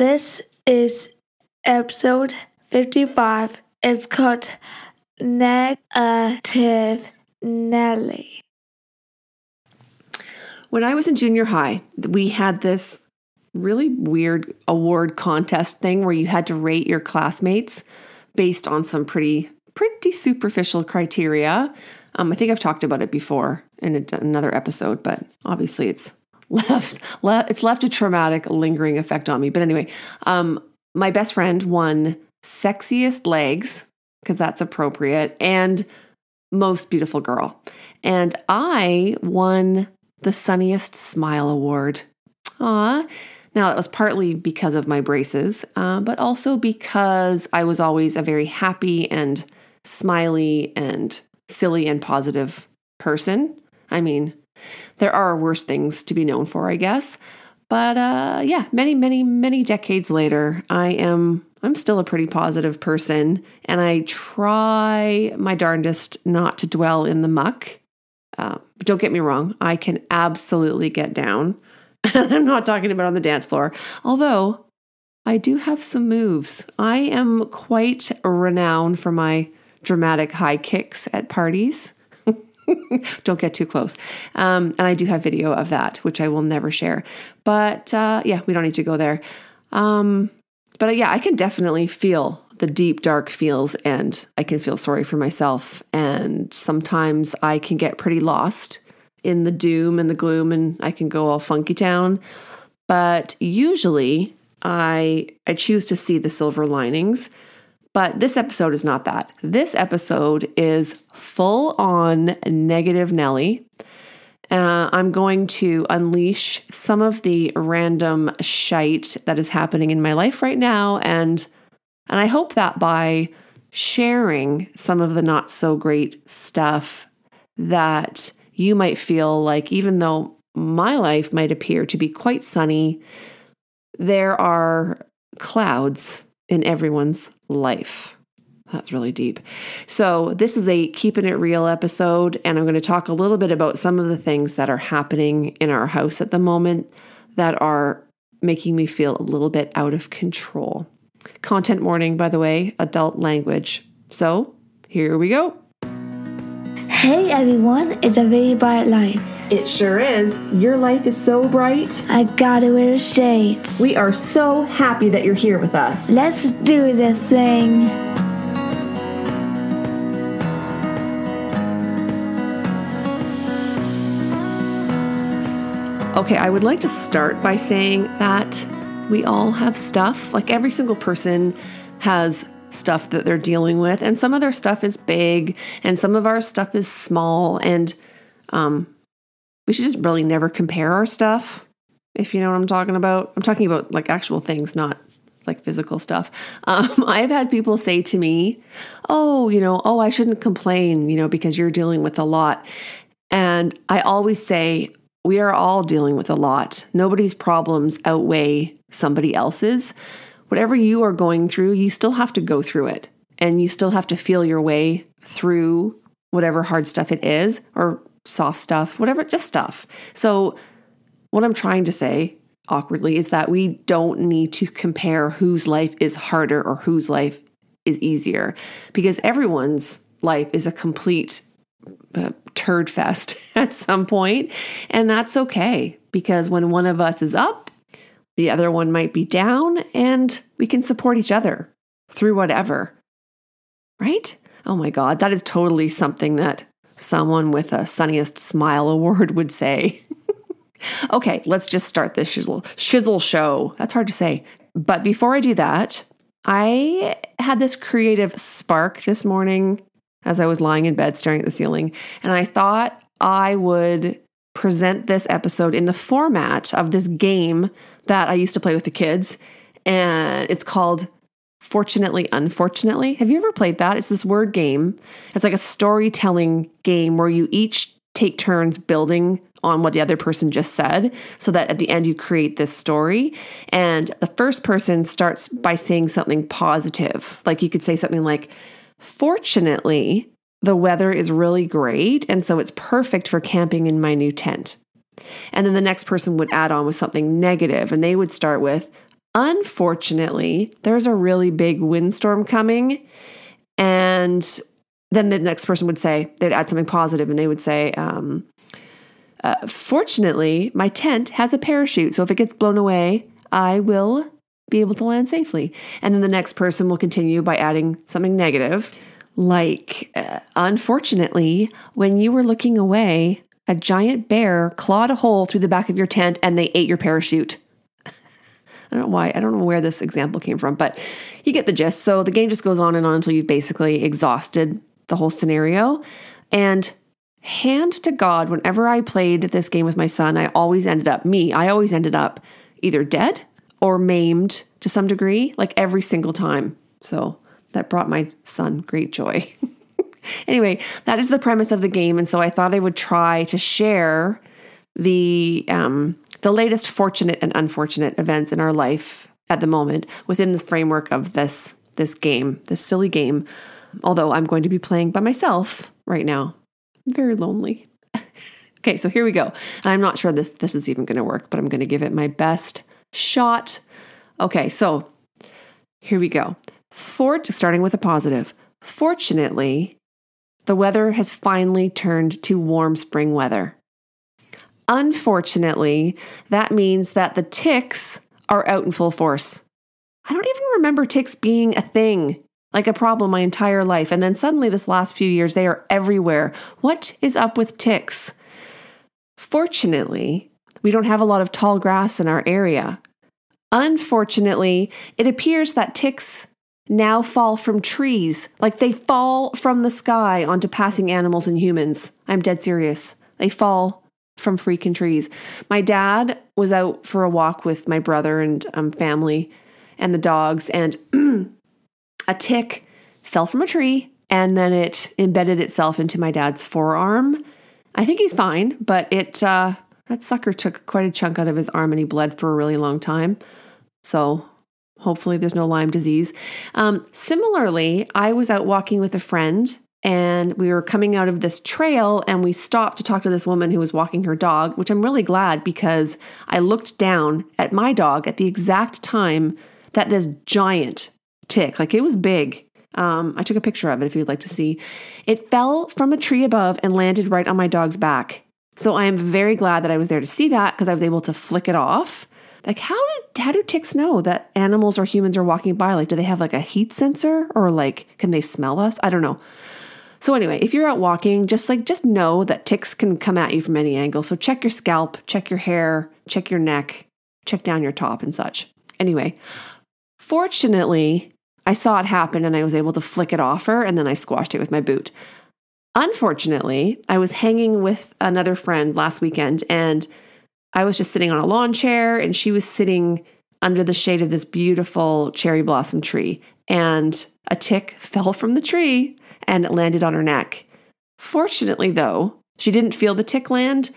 This is episode 55. It's called Negative Nelly. When I was in junior high, we had this really weird award contest thing where you had to rate your classmates based on some pretty pretty superficial criteria. Um, I think I've talked about it before in a, another episode, but obviously it's left le- it's left a traumatic, lingering effect on me. But anyway, um, my best friend won sexiest legs because that's appropriate and most beautiful girl, and I won the sunniest smile award. Ah, now, it was partly because of my braces, uh, but also because I was always a very happy and smiley and silly and positive person. I mean, there are worse things to be known for, I guess. But uh, yeah, many, many, many decades later, I am I'm still a pretty positive person, and I try my darndest not to dwell in the muck. Uh, but don't get me wrong, I can absolutely get down. And I'm not talking about on the dance floor, although I do have some moves. I am quite renowned for my dramatic high kicks at parties. Don't get too close. Um, and I do have video of that, which I will never share. But uh, yeah, we don't need to go there. Um, but uh, yeah, I can definitely feel the deep, dark feels, and I can feel sorry for myself. And sometimes I can get pretty lost in the doom and the gloom and I can go all funky town. But usually I I choose to see the silver linings. But this episode is not that. This episode is full on negative Nelly. Uh, I'm going to unleash some of the random shite that is happening in my life right now, and and I hope that by sharing some of the not so great stuff that you might feel like even though my life might appear to be quite sunny, there are clouds in everyone's life. That's really deep. So, this is a keeping it real episode, and I'm going to talk a little bit about some of the things that are happening in our house at the moment that are making me feel a little bit out of control. Content warning, by the way, adult language. So, here we go. Hey everyone, it's a very bright life. It sure is. Your life is so bright. I gotta wear shades. We are so happy that you're here with us. Let's do this thing. Okay, I would like to start by saying that we all have stuff. Like every single person has stuff that they're dealing with, and some of their stuff is big, and some of our stuff is small, and um, we should just really never compare our stuff. If you know what I'm talking about, I'm talking about like actual things, not like physical stuff. Um, I've had people say to me, "Oh, you know, oh, I shouldn't complain, you know, because you're dealing with a lot," and I always say. We are all dealing with a lot. Nobody's problems outweigh somebody else's whatever you are going through, you still have to go through it and you still have to feel your way through whatever hard stuff it is or soft stuff, whatever, just stuff. So, what I'm trying to say awkwardly is that we don't need to compare whose life is harder or whose life is easier because everyone's life is a complete uh, turd fest at some point. And that's okay because when one of us is up, the other one might be down, and we can support each other through whatever. Right? Oh my God, that is totally something that someone with a sunniest smile award would say. okay, let's just start this shizzle, shizzle show. That's hard to say. But before I do that, I had this creative spark this morning as I was lying in bed staring at the ceiling, and I thought I would present this episode in the format of this game that I used to play with the kids. And it's called Fortunately, Unfortunately. Have you ever played that? It's this word game. It's like a storytelling game where you each take turns building on what the other person just said so that at the end you create this story. And the first person starts by saying something positive. Like you could say something like, Fortunately, the weather is really great. And so it's perfect for camping in my new tent. And then the next person would add on with something negative, and they would start with, Unfortunately, there's a really big windstorm coming. And then the next person would say, they'd add something positive and they would say, um, uh, fortunately, my tent has a parachute. So if it gets blown away, I will be able to land safely. And then the next person will continue by adding something negative, like, uh, unfortunately, when you were looking away, a giant bear clawed a hole through the back of your tent and they ate your parachute. I don't know why, I don't know where this example came from, but you get the gist. So the game just goes on and on until you've basically exhausted the whole scenario. And hand to God, whenever I played this game with my son, I always ended up, me, I always ended up either dead or maimed to some degree, like every single time. So that brought my son great joy. anyway, that is the premise of the game, and so I thought I would try to share the um, the latest fortunate and unfortunate events in our life at the moment within the framework of this this game, this silly game. Although I'm going to be playing by myself right now, I'm very lonely. okay, so here we go. I'm not sure that this is even going to work, but I'm going to give it my best shot. Okay, so here we go. For starting with a positive. Fortunately, the weather has finally turned to warm spring weather. Unfortunately, that means that the ticks are out in full force. I don't even remember ticks being a thing, like a problem my entire life. And then suddenly, this last few years, they are everywhere. What is up with ticks? Fortunately, we don't have a lot of tall grass in our area. Unfortunately, it appears that ticks now fall from trees, like they fall from the sky onto passing animals and humans. I'm dead serious. They fall from freaking trees. My dad was out for a walk with my brother and um, family and the dogs, and a tick fell from a tree and then it embedded itself into my dad's forearm. I think he's fine, but it uh, that sucker took quite a chunk out of his arm and he bled for a really long time. So hopefully there's no Lyme disease. Um, similarly, I was out walking with a friend and we were coming out of this trail and we stopped to talk to this woman who was walking her dog, which I'm really glad because I looked down at my dog at the exact time that this giant tick, like it was big. Um, I took a picture of it if you'd like to see. It fell from a tree above and landed right on my dog's back. So I am very glad that I was there to see that because I was able to flick it off. Like how do how do ticks know that animals or humans are walking by? Like do they have like a heat sensor or like can they smell us? I don't know. So anyway, if you're out walking, just like just know that ticks can come at you from any angle. So check your scalp, check your hair, check your neck, check down your top and such. Anyway, fortunately, I saw it happen and I was able to flick it off her and then I squashed it with my boot. Unfortunately, I was hanging with another friend last weekend and I was just sitting on a lawn chair and she was sitting under the shade of this beautiful cherry blossom tree. And a tick fell from the tree and it landed on her neck. Fortunately, though, she didn't feel the tick land,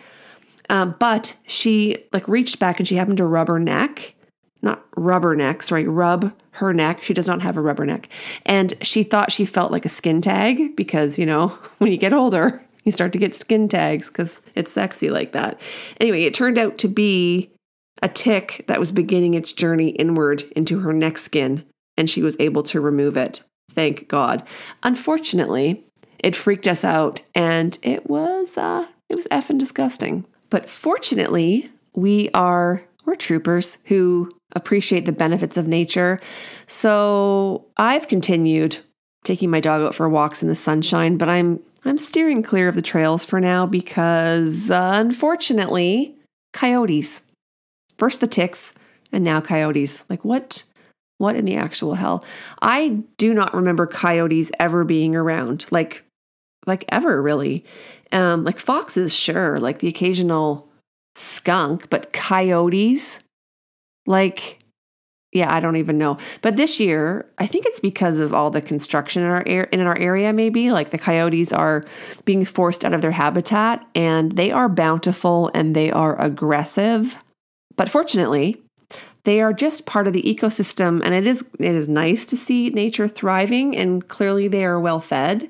um, but she like reached back and she happened to rub her neck, not rubber neck, sorry, rub her neck. She does not have a rubber neck, and she thought she felt like a skin tag because you know when you get older, you start to get skin tags because it's sexy like that. Anyway, it turned out to be a tick that was beginning its journey inward into her neck skin, and she was able to remove it. Thank God. Unfortunately, it freaked us out, and it was uh, it was effing disgusting. But fortunately, we are we're troopers who appreciate the benefits of nature. So I've continued taking my dog out for walks in the sunshine, but I'm I'm steering clear of the trails for now because, uh, unfortunately, coyotes. First the ticks, and now coyotes. Like, what? What in the actual hell? I do not remember coyotes ever being around. Like, like ever really. Um, like foxes, sure, like the occasional skunk, but coyotes, like yeah, I don't even know. But this year, I think it's because of all the construction in our air, in our area. Maybe like the coyotes are being forced out of their habitat, and they are bountiful and they are aggressive. But fortunately, they are just part of the ecosystem, and it is it is nice to see nature thriving. And clearly, they are well fed.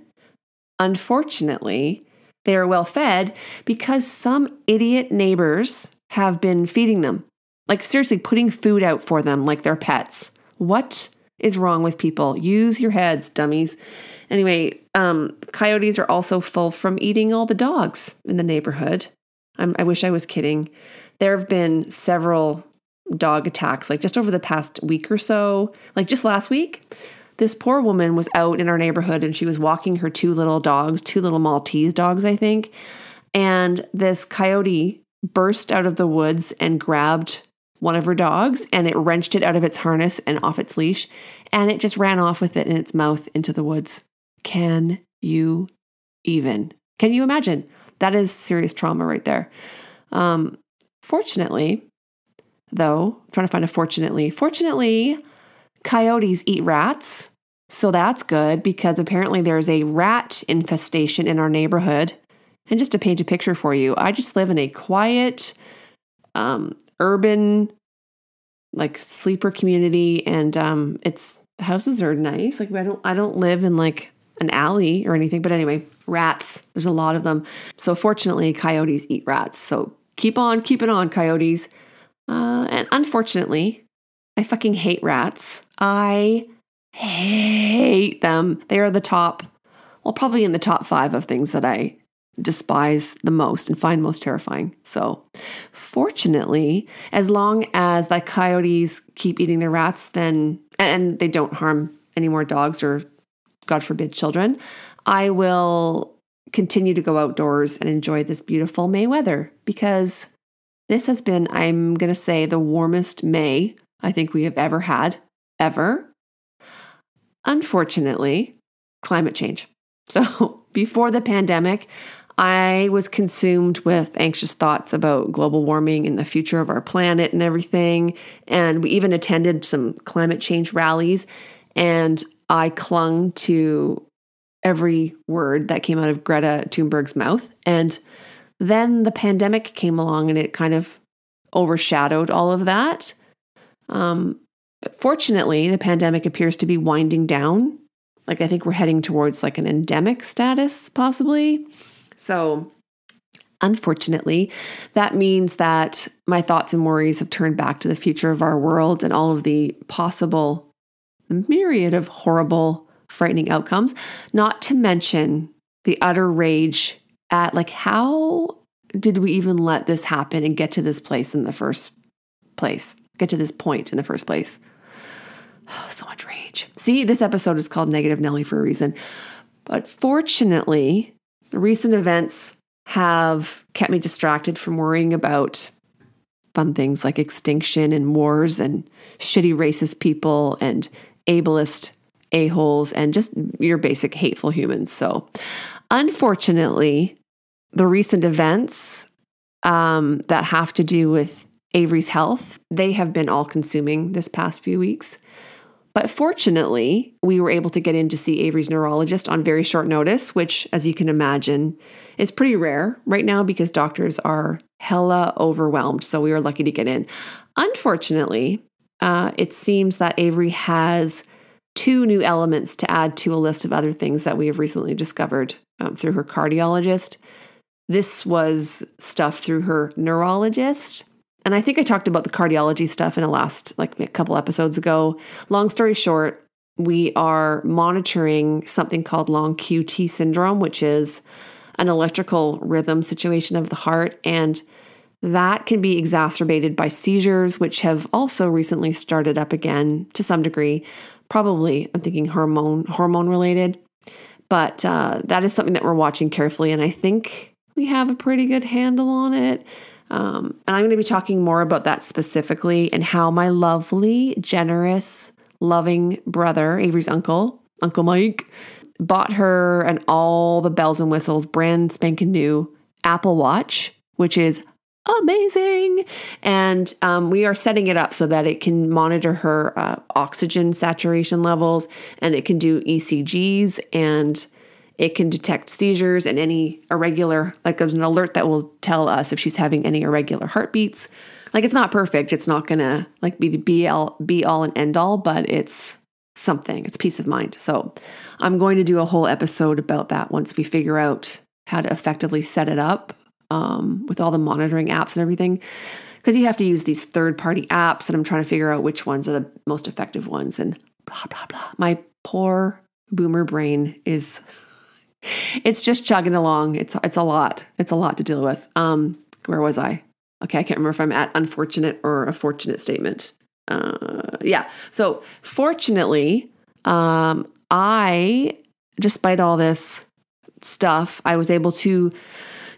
Unfortunately, they are well fed because some idiot neighbors have been feeding them Like, seriously, putting food out for them like they're pets. What is wrong with people? Use your heads, dummies. Anyway, um, coyotes are also full from eating all the dogs in the neighborhood. I'm, I wish I was kidding. There have been several dog attacks, like just over the past week or so. Like just last week, this poor woman was out in our neighborhood and she was walking her two little dogs, two little Maltese dogs, I think. And this coyote burst out of the woods and grabbed one of her dogs and it wrenched it out of its harness and off its leash and it just ran off with it in its mouth into the woods. Can you even? Can you imagine? That is serious trauma right there. Um, fortunately, though, I'm trying to find a fortunately, fortunately, coyotes eat rats. So that's good because apparently there's a rat infestation in our neighborhood. And just to paint a picture for you, I just live in a quiet, um, urban like sleeper community and um it's the houses are nice like i don't i don't live in like an alley or anything but anyway rats there's a lot of them so fortunately coyotes eat rats so keep on keeping on coyotes uh, and unfortunately i fucking hate rats i hate them they are the top well probably in the top five of things that i despise the most and find most terrifying. So, fortunately, as long as the coyotes keep eating their rats, then and they don't harm any more dogs or, God forbid, children, I will continue to go outdoors and enjoy this beautiful May weather because this has been, I'm going to say, the warmest May I think we have ever had, ever. Unfortunately, climate change. So, before the pandemic, I was consumed with anxious thoughts about global warming and the future of our planet and everything. And we even attended some climate change rallies. And I clung to every word that came out of Greta Thunberg's mouth. And then the pandemic came along and it kind of overshadowed all of that. Um, but fortunately, the pandemic appears to be winding down. Like, I think we're heading towards like an endemic status, possibly. So, unfortunately, that means that my thoughts and worries have turned back to the future of our world and all of the possible myriad of horrible, frightening outcomes, not to mention the utter rage at like, how did we even let this happen and get to this place in the first place? Get to this point in the first place. Oh, so much rage. See, this episode is called Negative Nelly for a reason. But fortunately, the recent events have kept me distracted from worrying about fun things like extinction and wars and shitty racist people and ableist a-holes and just your basic hateful humans. So, unfortunately, the recent events um, that have to do with Avery's health, they have been all consuming this past few weeks. But fortunately, we were able to get in to see Avery's neurologist on very short notice, which, as you can imagine, is pretty rare right now because doctors are hella overwhelmed. So we were lucky to get in. Unfortunately, uh, it seems that Avery has two new elements to add to a list of other things that we have recently discovered um, through her cardiologist. This was stuff through her neurologist. And I think I talked about the cardiology stuff in a last, like a couple episodes ago. Long story short, we are monitoring something called long QT syndrome, which is an electrical rhythm situation of the heart. And that can be exacerbated by seizures, which have also recently started up again to some degree. Probably, I'm thinking hormone hormone related, but uh, that is something that we're watching carefully, and I think we have a pretty good handle on it. Um, and I'm going to be talking more about that specifically and how my lovely, generous, loving brother, Avery's uncle, Uncle Mike, bought her and all the bells and whistles, brand spanking new Apple Watch, which is amazing. And um, we are setting it up so that it can monitor her uh, oxygen saturation levels and it can do ECGs and it can detect seizures and any irregular, like there's an alert that will tell us if she's having any irregular heartbeats. Like it's not perfect. It's not gonna like be be all, be all and end all, but it's something. It's peace of mind. So I'm going to do a whole episode about that once we figure out how to effectively set it up um, with all the monitoring apps and everything. because you have to use these third party apps and I'm trying to figure out which ones are the most effective ones and blah, blah, blah. My poor boomer brain is, it's just chugging along. It's, it's a lot. It's a lot to deal with. Um, where was I? Okay, I can't remember if I'm at unfortunate or a fortunate statement. Uh, yeah. So fortunately, um, I, despite all this stuff, I was able to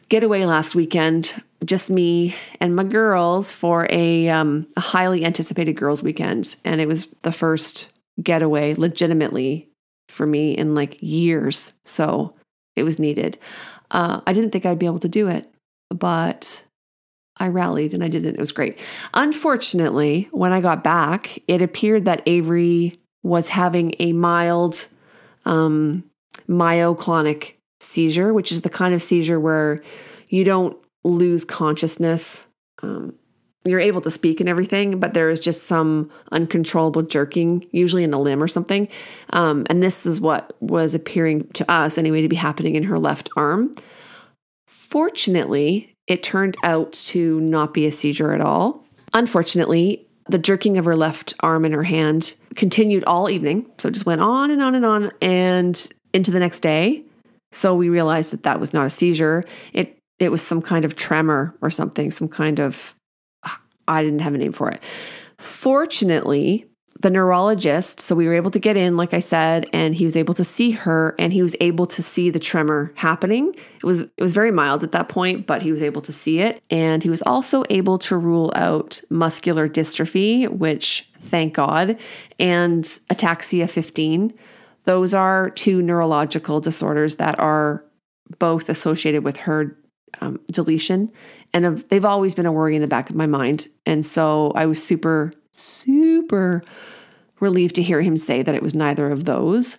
get away last weekend, just me and my girls for a, um, a highly anticipated girls' weekend, and it was the first getaway legitimately for me in like years. So it was needed. Uh, I didn't think I'd be able to do it, but I rallied and I did it. It was great. Unfortunately, when I got back, it appeared that Avery was having a mild um, myoclonic seizure, which is the kind of seizure where you don't lose consciousness. Um, you're able to speak and everything, but there is just some uncontrollable jerking, usually in a limb or something. Um, and this is what was appearing to us, anyway, to be happening in her left arm. Fortunately, it turned out to not be a seizure at all. Unfortunately, the jerking of her left arm and her hand continued all evening. So it just went on and on and on and into the next day. So we realized that that was not a seizure. It it was some kind of tremor or something, some kind of I didn't have a name for it. Fortunately, the neurologist, so we were able to get in, like I said, and he was able to see her and he was able to see the tremor happening. It was it was very mild at that point, but he was able to see it. And he was also able to rule out muscular dystrophy, which thank God, and ataxia 15. Those are two neurological disorders that are both associated with her um, deletion. And they've always been a worry in the back of my mind. And so I was super super relieved to hear him say that it was neither of those.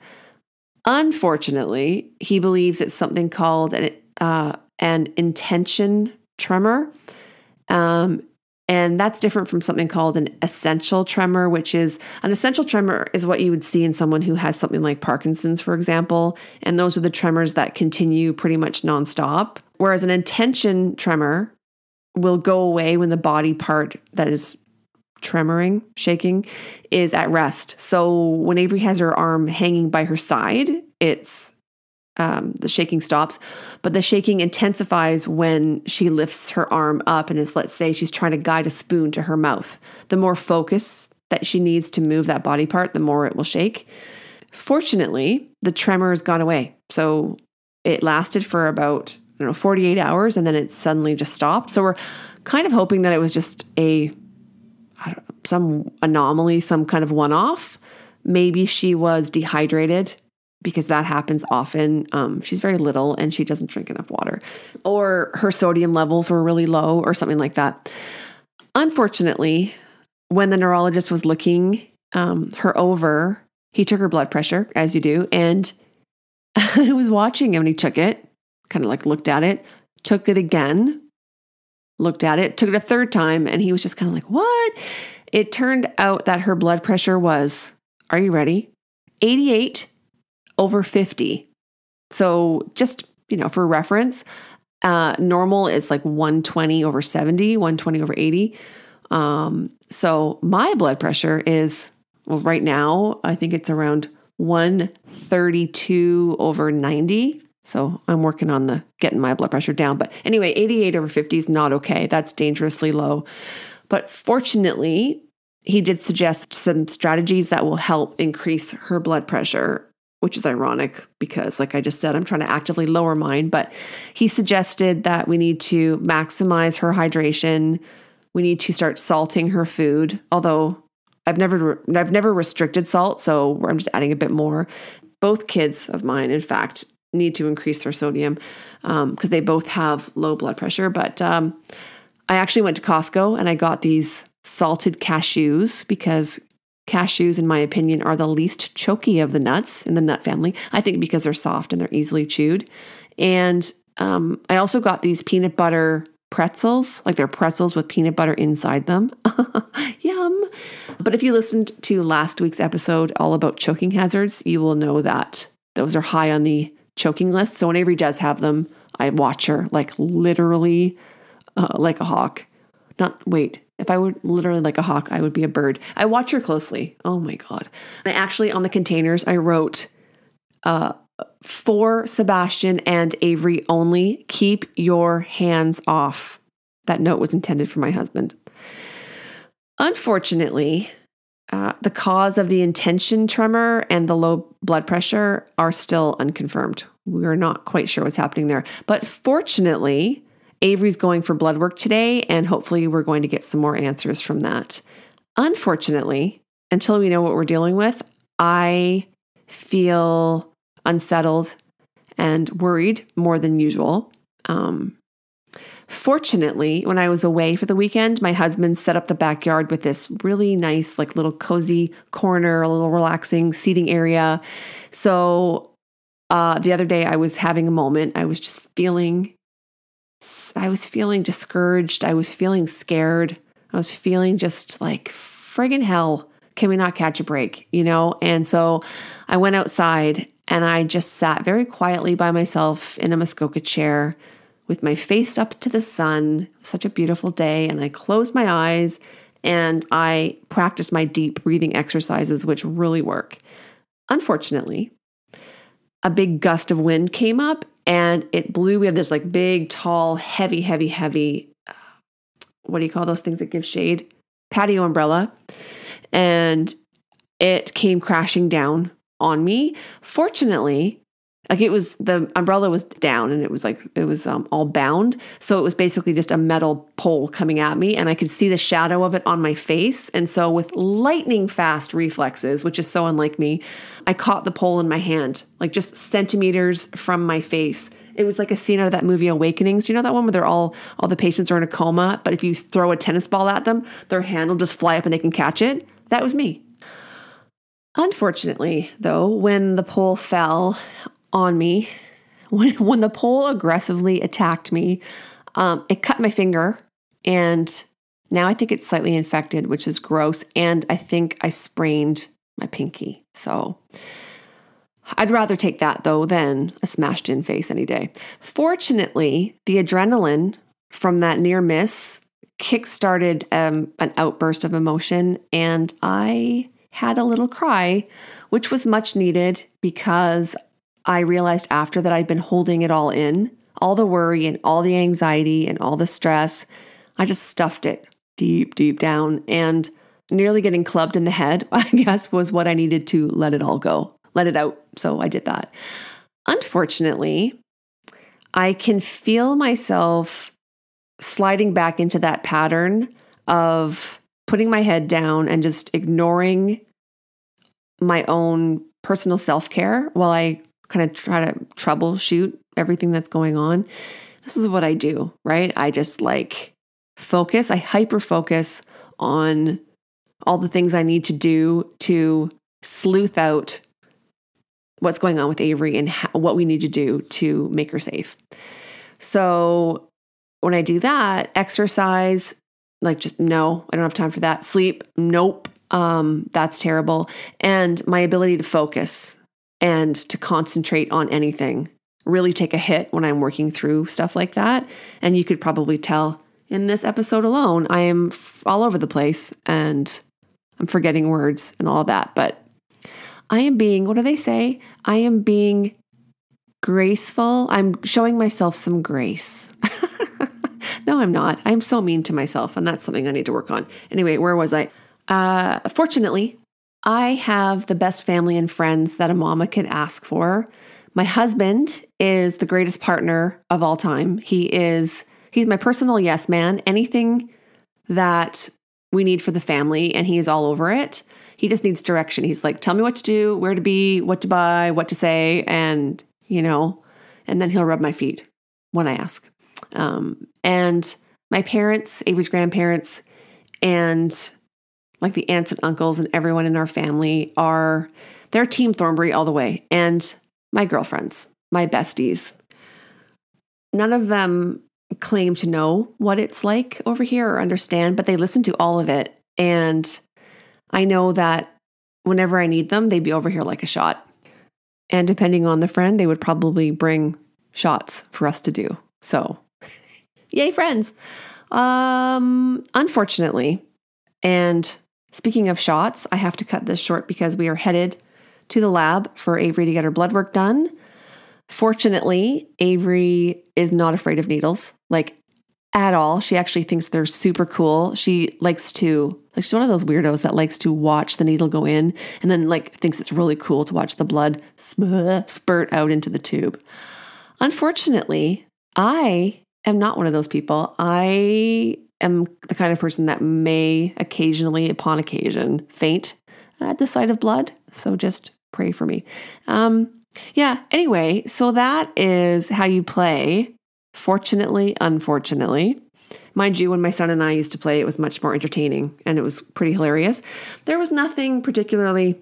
Unfortunately, he believes it's something called an, uh, an intention tremor. Um, and that's different from something called an essential tremor, which is an essential tremor is what you would see in someone who has something like Parkinson's, for example. And those are the tremors that continue pretty much nonstop. Whereas an intention tremor will go away when the body part that is tremoring, shaking, is at rest. So when Avery has her arm hanging by her side, it's um, the shaking stops, but the shaking intensifies when she lifts her arm up and is, let's say, she's trying to guide a spoon to her mouth. The more focus that she needs to move that body part, the more it will shake. Fortunately, the tremor has gone away. So it lasted for about, I don't know, 48 hours and then it suddenly just stopped. So we're kind of hoping that it was just a some anomaly, some kind of one off. Maybe she was dehydrated because that happens often. Um, she's very little and she doesn't drink enough water, or her sodium levels were really low, or something like that. Unfortunately, when the neurologist was looking um, her over, he took her blood pressure, as you do, and I was watching him and he took it, kind of like looked at it, took it again, looked at it, took it a third time, and he was just kind of like, What? It turned out that her blood pressure was, are you ready? 88 over 50. So, just, you know, for reference, uh, normal is like 120 over 70, 120 over 80. Um, so, my blood pressure is, well, right now, I think it's around 132 over 90. So I'm working on the getting my blood pressure down. But anyway, 88 over 50 is not okay. That's dangerously low. But fortunately, he did suggest some strategies that will help increase her blood pressure, which is ironic because, like I just said, I'm trying to actively lower mine. But he suggested that we need to maximize her hydration. We need to start salting her food, although I've never I've never restricted salt, so I'm just adding a bit more. Both kids of mine, in fact, need to increase their sodium because um, they both have low blood pressure. But um, I actually went to Costco and I got these salted cashews because cashews, in my opinion, are the least choky of the nuts in the nut family. I think because they're soft and they're easily chewed. And um, I also got these peanut butter pretzels, like they're pretzels with peanut butter inside them. Yum. But if you listened to last week's episode all about choking hazards, you will know that those are high on the choking list. So when Avery does have them, I watch her like literally uh, like a hawk Not wait. If I were literally like a hawk, I would be a bird. I watch her closely. Oh my god. I actually on the containers I wrote uh for Sebastian and Avery only, keep your hands off. That note was intended for my husband. Unfortunately, uh, the cause of the intention tremor and the low blood pressure are still unconfirmed. We're not quite sure what's happening there. But fortunately, Avery's going for blood work today, and hopefully, we're going to get some more answers from that. Unfortunately, until we know what we're dealing with, I feel unsettled and worried more than usual. Um, Fortunately, when I was away for the weekend, my husband set up the backyard with this really nice, like little cozy corner, a little relaxing seating area. So uh, the other day, I was having a moment. I was just feeling, I was feeling discouraged. I was feeling scared. I was feeling just like friggin' hell. Can we not catch a break? You know? And so I went outside and I just sat very quietly by myself in a Muskoka chair with my face up to the sun. Such a beautiful day. And I closed my eyes and I practiced my deep breathing exercises, which really work. Unfortunately, a big gust of wind came up and it blew. We have this like big, tall, heavy, heavy, heavy, uh, what do you call those things that give shade? Patio umbrella. And it came crashing down on me. Fortunately, like it was the umbrella was down and it was like it was um, all bound. So it was basically just a metal pole coming at me and i could see the shadow of it on my face. And so with lightning fast reflexes which is so unlike me i caught the pole in my hand like just centimeters from my face. It was like a scene out of that movie awakenings. Do you know that one where they're all all the patients are in a coma but if you throw a tennis ball at them their hand will just fly up and they can catch it? That was me. Unfortunately, though, when the pole fell on me when, when the pole aggressively attacked me. Um, it cut my finger, and now I think it's slightly infected, which is gross. And I think I sprained my pinky. So I'd rather take that though than a smashed in face any day. Fortunately, the adrenaline from that near miss kickstarted um, an outburst of emotion, and I had a little cry, which was much needed because I realized after that I'd been holding it all in, all the worry and all the anxiety and all the stress. I just stuffed it deep, deep down and nearly getting clubbed in the head, I guess, was what I needed to let it all go, let it out. So I did that. Unfortunately, I can feel myself sliding back into that pattern of putting my head down and just ignoring my own personal self care while I kind of try to troubleshoot everything that's going on. This is what I do, right? I just like focus, I hyper focus on all the things I need to do to sleuth out what's going on with Avery and how, what we need to do to make her safe. So when I do that, exercise, like just no, I don't have time for that. Sleep, nope. Um, that's terrible. And my ability to focus and to concentrate on anything really take a hit when I'm working through stuff like that. And you could probably tell in this episode alone, I am f- all over the place and I'm forgetting words and all that. But I am being, what do they say? I am being graceful. I'm showing myself some grace. no, I'm not. I'm so mean to myself, and that's something I need to work on. Anyway, where was I? Uh, fortunately, I have the best family and friends that a mama could ask for. My husband is the greatest partner of all time. He is he's my personal yes man. Anything that we need for the family and he is all over it. He just needs direction. He's like, "Tell me what to do, where to be, what to buy, what to say," and you know, and then he'll rub my feet when I ask. Um, and my parents, Avery's grandparents, and like the aunts and uncles and everyone in our family are they're team Thornbury all the way and my girlfriends, my besties. None of them claim to know what it's like over here or understand, but they listen to all of it and I know that whenever I need them, they'd be over here like a shot. And depending on the friend, they would probably bring shots for us to do. So, yay, friends. Um, unfortunately, and speaking of shots, I have to cut this short because we are headed to the lab for Avery to get her blood work done. Fortunately, Avery is not afraid of needles, like at all. She actually thinks they're super cool. She likes to, like, she's one of those weirdos that likes to watch the needle go in and then, like, thinks it's really cool to watch the blood spurt out into the tube. Unfortunately, I am not one of those people. I am the kind of person that may occasionally, upon occasion, faint at the sight of blood. So just pray for me. Um, yeah, anyway, so that is how you play. Fortunately, unfortunately. Mind you, when my son and I used to play, it was much more entertaining and it was pretty hilarious. There was nothing particularly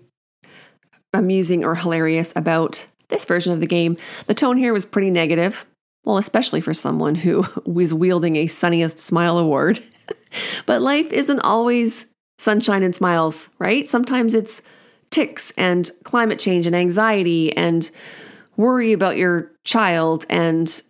amusing or hilarious about this version of the game. The tone here was pretty negative. Well, especially for someone who was wielding a Sunniest Smile award. but life isn't always sunshine and smiles, right? Sometimes it's ticks and climate change and anxiety and worry about your child and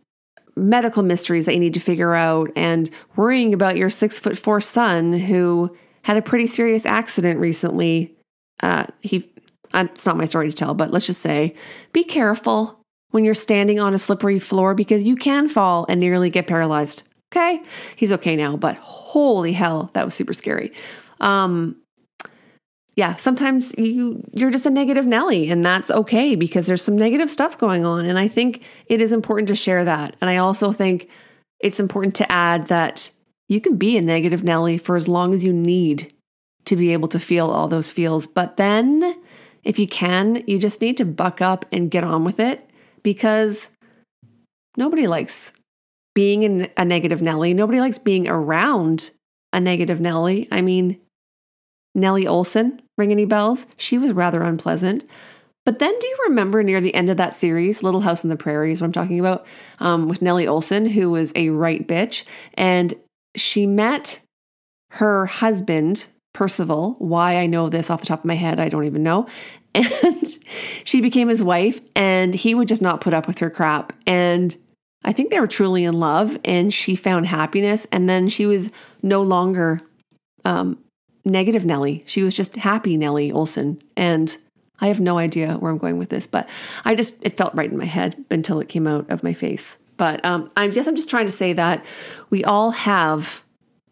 medical mysteries that you need to figure out and worrying about your six foot four son who had a pretty serious accident recently. Uh, he, it's not my story to tell, but let's just say be careful when you're standing on a slippery floor because you can fall and nearly get paralyzed. Okay. He's okay now, but holy hell, that was super scary. Um, yeah, sometimes you you're just a negative Nelly and that's okay because there's some negative stuff going on and I think it is important to share that. And I also think it's important to add that you can be a negative Nelly for as long as you need to be able to feel all those feels. But then if you can, you just need to buck up and get on with it because nobody likes being in a negative Nelly. Nobody likes being around a negative Nelly. I mean, Nellie Olson, ring any bells? She was rather unpleasant. But then do you remember near the end of that series, Little House on the Prairie is what I'm talking about, um, with Nellie Olson, who was a right bitch, and she met her husband, Percival. Why I know this off the top of my head, I don't even know. And she became his wife, and he would just not put up with her crap. And I think they were truly in love, and she found happiness. And then she was no longer um, negative Nellie. She was just happy Nellie olson And I have no idea where I'm going with this, but I just, it felt right in my head until it came out of my face. But um, I guess I'm just trying to say that we all have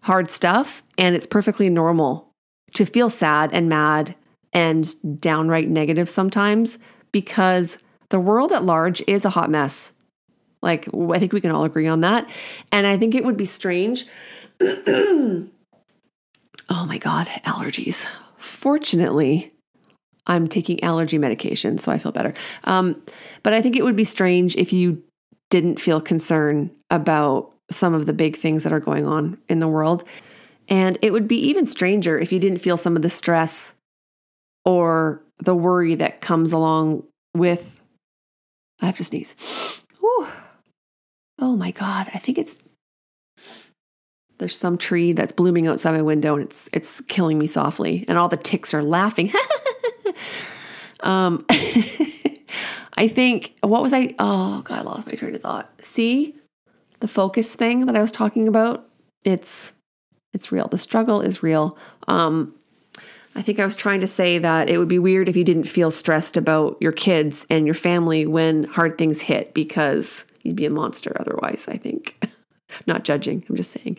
hard stuff, and it's perfectly normal to feel sad and mad and downright negative sometimes because the world at large is a hot mess. Like, I think we can all agree on that. And I think it would be strange. oh my God, allergies. Fortunately, I'm taking allergy medication, so I feel better. Um, but I think it would be strange if you didn't feel concern about some of the big things that are going on in the world. And it would be even stranger if you didn't feel some of the stress or the worry that comes along with. I have to sneeze. Whew. Oh my God. I think it's. There's some tree that's blooming outside my window and it's it's killing me softly and all the ticks are laughing. um I think what was I oh god, I lost my train of thought. See the focus thing that I was talking about? It's it's real. The struggle is real. Um I think I was trying to say that it would be weird if you didn't feel stressed about your kids and your family when hard things hit because you'd be a monster otherwise, I think. Not judging, I'm just saying.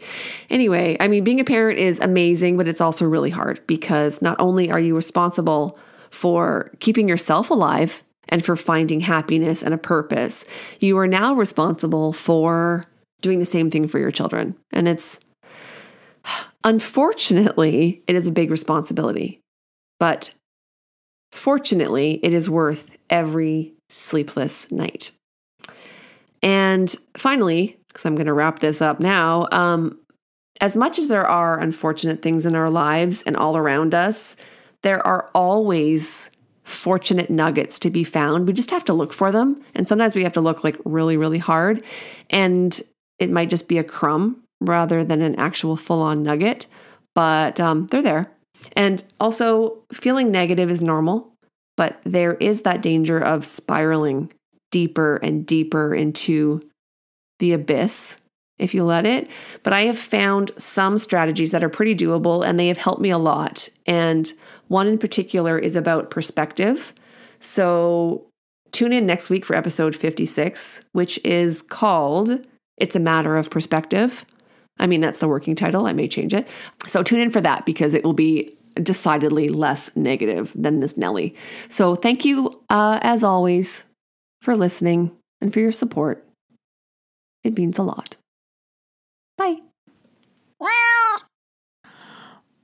Anyway, I mean, being a parent is amazing, but it's also really hard because not only are you responsible for keeping yourself alive and for finding happiness and a purpose, you are now responsible for doing the same thing for your children. And it's Unfortunately, it is a big responsibility, but fortunately, it is worth every sleepless night. And finally, because I'm going to wrap this up now, um, as much as there are unfortunate things in our lives and all around us, there are always fortunate nuggets to be found. We just have to look for them. And sometimes we have to look like really, really hard. And it might just be a crumb rather than an actual full on nugget, but um, they're there. And also, feeling negative is normal, but there is that danger of spiraling deeper and deeper into the abyss if you let it. But I have found some strategies that are pretty doable and they have helped me a lot. And one in particular is about perspective. So tune in next week for episode 56, which is called It's a Matter of Perspective. I mean, that's the working title. I may change it. So tune in for that because it will be decidedly less negative than this Nelly. So thank you, uh, as always, for listening and for your support. It means a lot. Bye.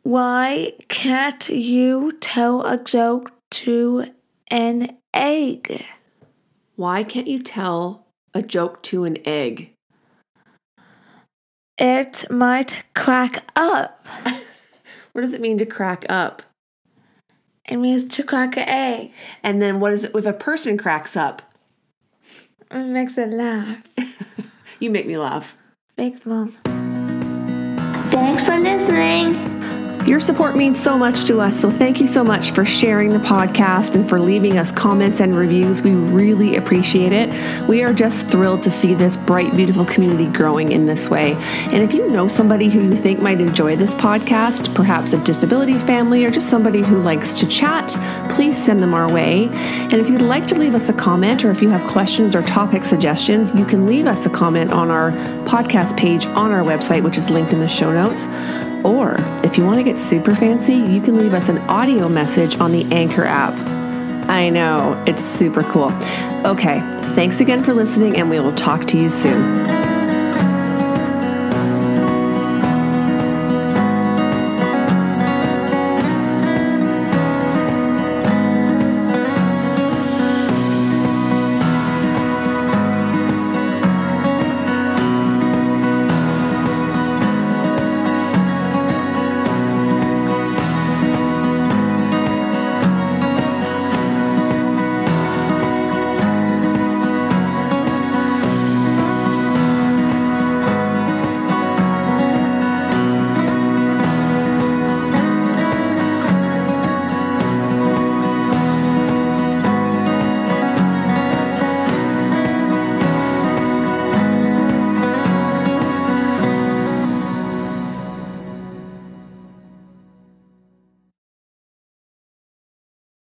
Why can't you tell a joke to an egg? Why can't you tell a joke to an egg? It might crack up. What does it mean to crack up? It means to crack an egg. And then what is it if a person cracks up? It makes it laugh. You make me laugh. Thanks, Mom. Thanks for listening. Your support means so much to us, so thank you so much for sharing the podcast and for leaving us comments and reviews. We really appreciate it. We are just thrilled to see this bright, beautiful community growing in this way. And if you know somebody who you think might enjoy this podcast, perhaps a disability family or just somebody who likes to chat, please send them our way. And if you'd like to leave us a comment or if you have questions or topic suggestions, you can leave us a comment on our podcast page on our website, which is linked in the show notes. Or if you want to get super fancy, you can leave us an audio message on the Anchor app. I know, it's super cool. Okay, thanks again for listening, and we will talk to you soon.